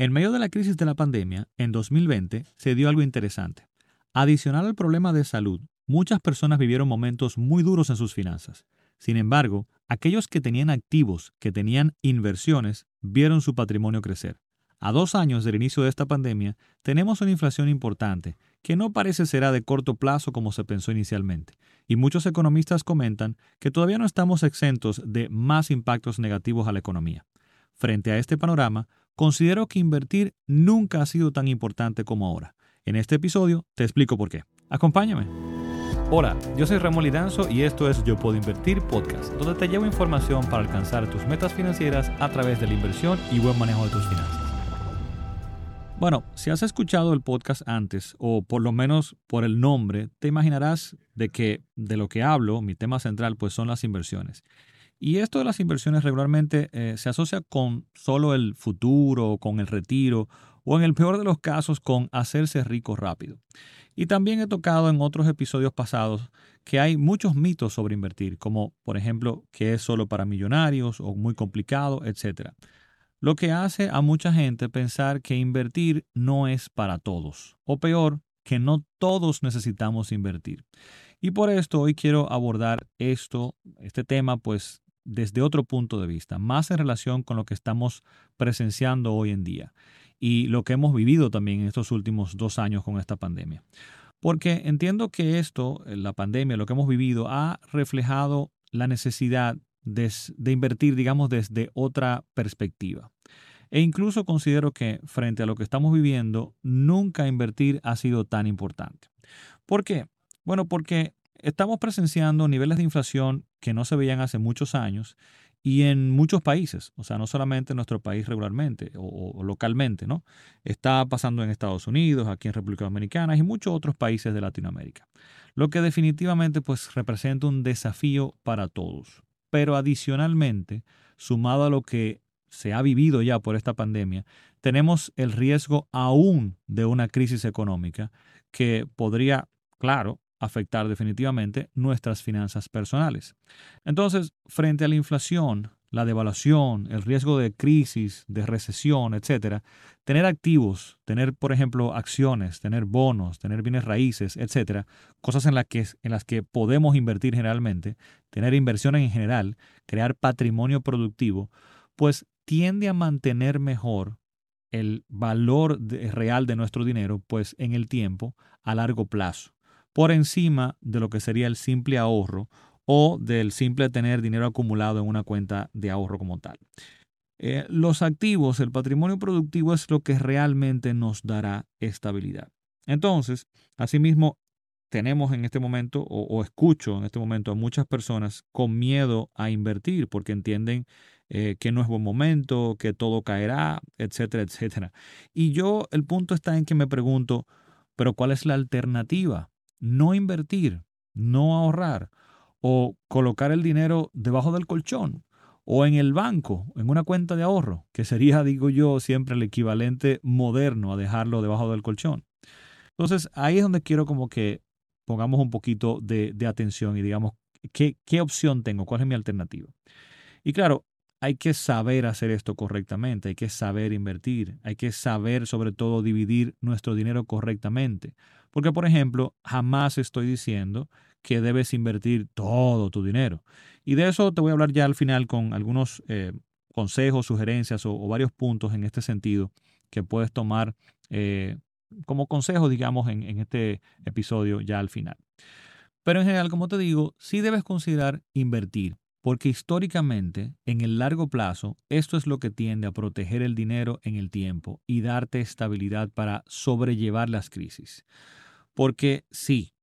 En medio de la crisis de la pandemia, en 2020, se dio algo interesante. Adicional al problema de salud, muchas personas vivieron momentos muy duros en sus finanzas. Sin embargo, aquellos que tenían activos, que tenían inversiones, vieron su patrimonio crecer. A dos años del inicio de esta pandemia, tenemos una inflación importante, que no parece será de corto plazo como se pensó inicialmente, y muchos economistas comentan que todavía no estamos exentos de más impactos negativos a la economía. Frente a este panorama, considero que invertir nunca ha sido tan importante como ahora. En este episodio te explico por qué. Acompáñame. Hola, yo soy Ramón Lidanzo y esto es Yo Puedo Invertir Podcast, donde te llevo información para alcanzar tus metas financieras a través de la inversión y buen manejo de tus finanzas. Bueno, si has escuchado el podcast antes, o por lo menos por el nombre, te imaginarás de que de lo que hablo, mi tema central, pues son las inversiones. Y esto de las inversiones regularmente eh, se asocia con solo el futuro, con el retiro o en el peor de los casos con hacerse rico rápido. Y también he tocado en otros episodios pasados que hay muchos mitos sobre invertir, como por ejemplo que es solo para millonarios o muy complicado, etc. Lo que hace a mucha gente pensar que invertir no es para todos, o peor, que no todos necesitamos invertir. Y por esto hoy quiero abordar esto, este tema, pues desde otro punto de vista, más en relación con lo que estamos presenciando hoy en día y lo que hemos vivido también en estos últimos dos años con esta pandemia. Porque entiendo que esto, la pandemia, lo que hemos vivido, ha reflejado la necesidad de, de invertir, digamos, desde otra perspectiva. E incluso considero que frente a lo que estamos viviendo, nunca invertir ha sido tan importante. ¿Por qué? Bueno, porque estamos presenciando niveles de inflación que no se veían hace muchos años y en muchos países, o sea, no solamente en nuestro país regularmente o, localmente, ¿no? Está pasando en Estados Unidos, aquí en República Dominicana y muchos otros países de Latinoamérica. Lo que definitivamente pues representa un desafío para todos. Pero adicionalmente, sumado a lo que se ha vivido ya por esta pandemia, tenemos el riesgo aún de una crisis económica que podría, claro, afectar definitivamente nuestras finanzas personales. Entonces, frente a la inflación, la devaluación, el riesgo de crisis, de recesión, etcétera, tener activos, tener, por ejemplo, acciones, tener bonos, tener bienes raíces, etcétera, cosas en, las que, en las que podemos invertir generalmente, tener inversiones en general, crear patrimonio productivo, pues tiende a mantener mejor el valor real de nuestro dinero, pues en el tiempo, a largo plazo por encima de lo que sería el simple ahorro o del simple tener dinero acumulado en una cuenta de ahorro como tal. Eh, los activos, el patrimonio productivo es lo que realmente nos dará estabilidad. Entonces, asimismo, tenemos en este momento, o, escucho en este momento a muchas personas con miedo a invertir porque entienden eh, que no es buen momento, que todo caerá, etcétera, etcétera. Y yo, el punto está en que me pregunto, pero ¿cuál es la alternativa? No invertir, no ahorrar o colocar el dinero debajo del colchón o en el banco, en una cuenta de ahorro, que sería, digo yo, siempre el equivalente moderno a dejarlo debajo del colchón. Entonces, ahí es donde quiero como que pongamos un poquito de, atención y digamos, ¿qué, ¿qué opción tengo? ¿Cuál es mi alternativa? Y claro, hay que saber hacer esto correctamente, hay que saber invertir, hay que saber sobre todo dividir nuestro dinero correctamente. Porque, por ejemplo, jamás estoy diciendo que debes invertir todo tu dinero. Y de eso te voy a hablar ya al final con algunos eh, consejos, sugerencias o, varios puntos en este sentido que puedes tomar eh, como consejo, digamos, en, en este episodio ya al final. Pero en general, como te digo, sí debes considerar invertir porque históricamente, en el largo plazo, esto es lo que tiende a proteger el dinero en el tiempo y darte estabilidad para sobrellevar las crisis. Porque sí,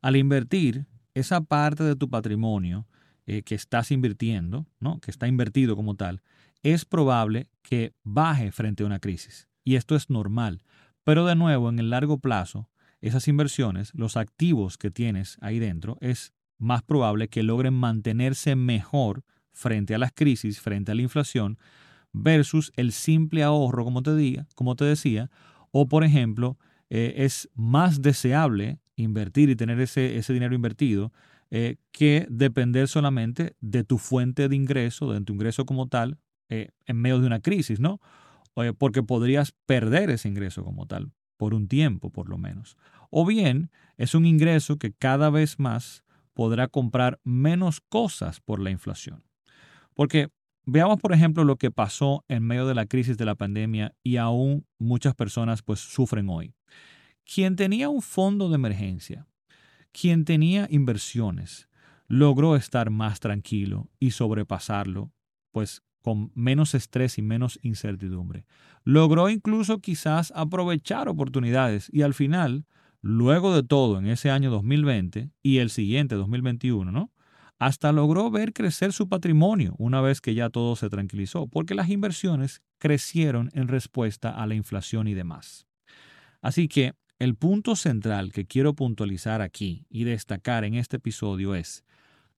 al invertir, esa parte de tu patrimonio eh, que estás invirtiendo, ¿no? que está invertido como tal, es probable que baje frente a una crisis. Y esto es normal. Pero de nuevo, en el largo plazo, esas inversiones, los activos que tienes ahí dentro, es más probable que logren mantenerse mejor frente a las crisis, frente a la inflación, versus el simple ahorro, como te, como te decía, o por ejemplo, eh, es más deseable invertir y tener ese, ese dinero invertido eh, que depender solamente de tu fuente de ingreso, de tu ingreso como tal, eh, en medio de una crisis, ¿no? porque podrías perder ese ingreso como tal, por un tiempo por lo menos. O bien es un ingreso que cada vez más podrá comprar menos cosas por la inflación. Porque veamos, por ejemplo, lo que pasó en medio de la crisis de la pandemia y aún muchas personas pues sufren hoy. Quien tenía un fondo de emergencia, quien tenía inversiones, logró estar más tranquilo y sobrepasarlo, pues con menos estrés y menos incertidumbre. Logró incluso quizás aprovechar oportunidades y al final, luego de todo, en ese año 2020 y el siguiente 2021, ¿no? Hasta logró ver crecer su patrimonio una vez que ya todo se tranquilizó, porque las inversiones crecieron en respuesta a la inflación y demás. Así que el punto central que quiero puntualizar aquí y destacar en este episodio es,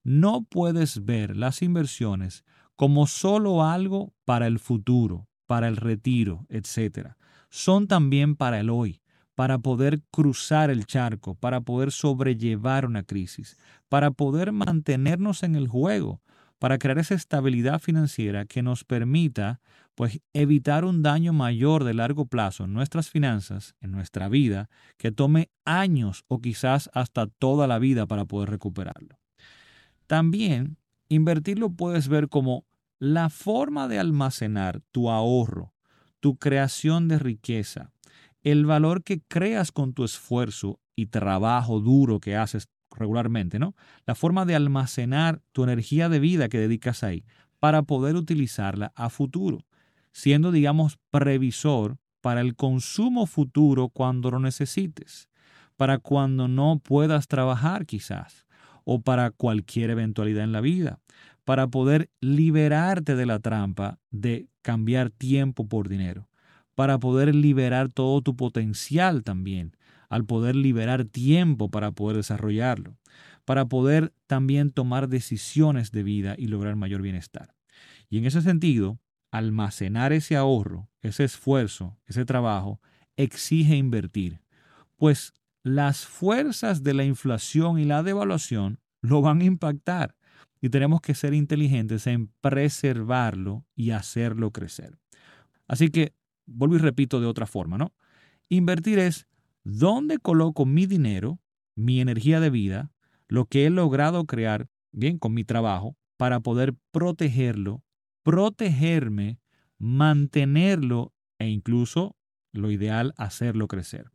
no puedes ver las inversiones como solo algo para el futuro, para el retiro, etc. Son también para el hoy, para poder cruzar el charco, para poder sobrellevar una crisis, para poder mantenernos en el juego, para crear esa estabilidad financiera que nos permita pues evitar un daño mayor de largo plazo en nuestras finanzas, en nuestra vida, que tome años o quizás hasta toda la vida para poder recuperarlo. También invertirlo puedes ver como la forma de almacenar tu ahorro, tu creación de riqueza, el valor que creas con tu esfuerzo y trabajo duro que haces regularmente, ¿no? La forma de almacenar tu energía de vida que dedicas ahí para poder utilizarla a futuro, siendo, digamos, previsor para el consumo futuro cuando lo necesites, para cuando no puedas trabajar quizás, o para cualquier eventualidad en la vida, para poder liberarte de la trampa de cambiar tiempo por dinero, para poder liberar todo tu potencial también, al poder liberar tiempo para poder desarrollarlo, para poder también tomar decisiones de vida y lograr mayor bienestar. Y en ese sentido, almacenar ese ahorro, ese esfuerzo, ese trabajo, exige invertir, pues las fuerzas de la inflación y la devaluación lo van a impactar y tenemos que ser inteligentes en preservarlo y hacerlo crecer. Así que, vuelvo y repito de otra forma, ¿no? Invertir es dónde coloco mi dinero, mi energía de vida, lo que he logrado crear, bien, con mi trabajo, para poder protegerlo, protegerme, mantenerlo e incluso, lo ideal, hacerlo crecer.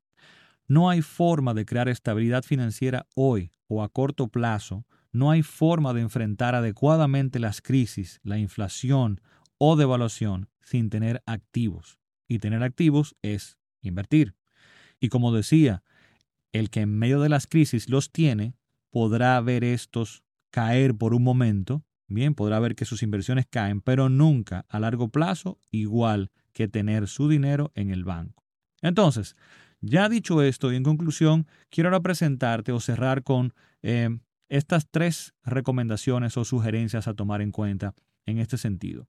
No hay forma de crear estabilidad financiera hoy o a corto plazo no hay forma de enfrentar adecuadamente las crisis, la inflación o devaluación sin tener activos. Y tener activos es invertir. Y como decía, el que en medio de las crisis los tiene podrá ver estos caer por un momento, bien, podrá ver que sus inversiones caen, pero nunca a largo plazo igual que tener su dinero en el banco. Entonces, ya dicho esto y en conclusión, quiero ahora presentarte o cerrar con eh, estas tres recomendaciones o sugerencias a tomar en cuenta en este sentido.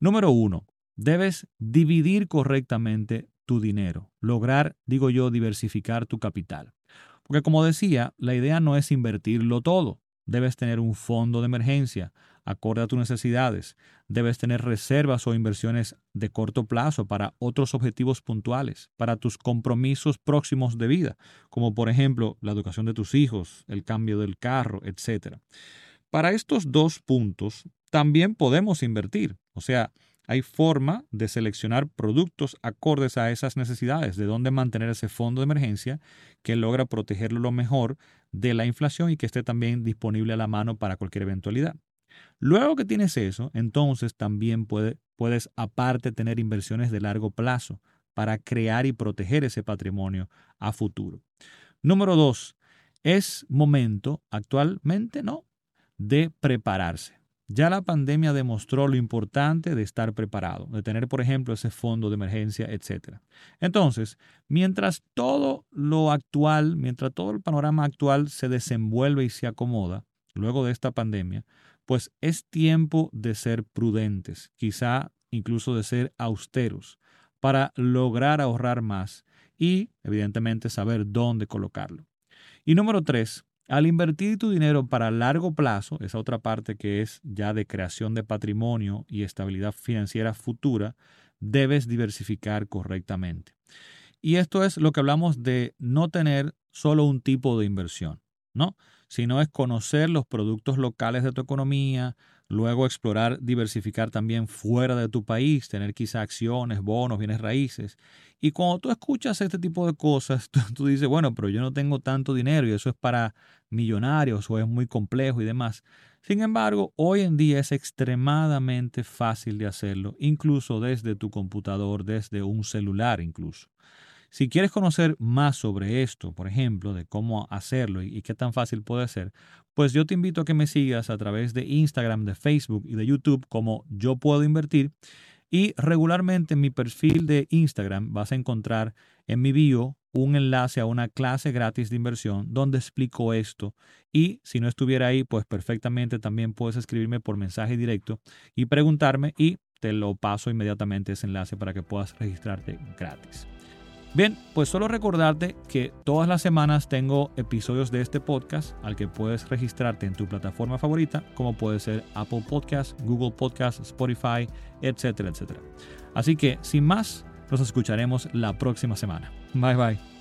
Número uno, debes dividir correctamente tu dinero, lograr, digo yo, diversificar tu capital. Porque como decía, la idea no es invertirlo todo. Debes tener un fondo de emergencia, acorde a tus necesidades. Debes tener reservas o inversiones de corto plazo para otros objetivos puntuales, para tus compromisos próximos de vida, como por ejemplo la educación de tus hijos, el cambio del carro, etc. Para estos dos puntos también podemos invertir, o sea, hay forma de seleccionar productos acordes a esas necesidades, de dónde mantener ese fondo de emergencia que logra protegerlo lo mejor de la inflación y que esté también disponible a la mano para cualquier eventualidad. Luego que tienes eso, entonces también puedes aparte tener inversiones de largo plazo para crear y proteger ese patrimonio a futuro. Número dos, es momento actualmente, ¿no? De prepararse. Ya la pandemia demostró lo importante de estar preparado, de tener, por ejemplo, ese fondo de emergencia, etc. Entonces, mientras todo lo actual, mientras todo el panorama actual se desenvuelve y se acomoda, luego de esta pandemia, pues es tiempo de ser prudentes, quizá incluso de ser austeros, para lograr ahorrar más y, evidentemente, saber dónde colocarlo. Y número tres, al invertir tu dinero para largo plazo, esa otra parte que es ya de creación de patrimonio y estabilidad financiera futura, debes diversificar correctamente. Y esto es lo que hablamos de no tener solo un tipo de inversión, ¿no? Sino es conocer los productos locales de tu economía, luego explorar, diversificar también fuera de tu país, tener quizá acciones, bonos, bienes raíces. Y cuando tú escuchas este tipo de cosas, tú, dices, bueno, pero yo no tengo tanto dinero y eso es para millonarios o es muy complejo y demás. Sin embargo, hoy en día es extremadamente fácil de hacerlo, incluso desde tu computador, desde un celular incluso. Si quieres conocer más sobre esto, por ejemplo, de cómo hacerlo y, qué tan fácil puede ser, pues yo te invito a que me sigas a través de Instagram, de Facebook y de YouTube como Yo Puedo Invertir. Y regularmente en mi perfil de Instagram vas a encontrar en mi bio un enlace a una clase gratis de inversión donde explico esto. Y si no estuviera ahí, pues perfectamente también puedes escribirme por mensaje directo y preguntarme y te lo paso inmediatamente ese enlace para que puedas registrarte gratis. Bien, pues solo recordarte que todas las semanas tengo episodios de este podcast al que puedes registrarte en tu plataforma favorita, como puede ser Apple Podcast, Google Podcast, Spotify, etcétera, etcétera. Así que, sin más, nos escucharemos la próxima semana. Bye bye.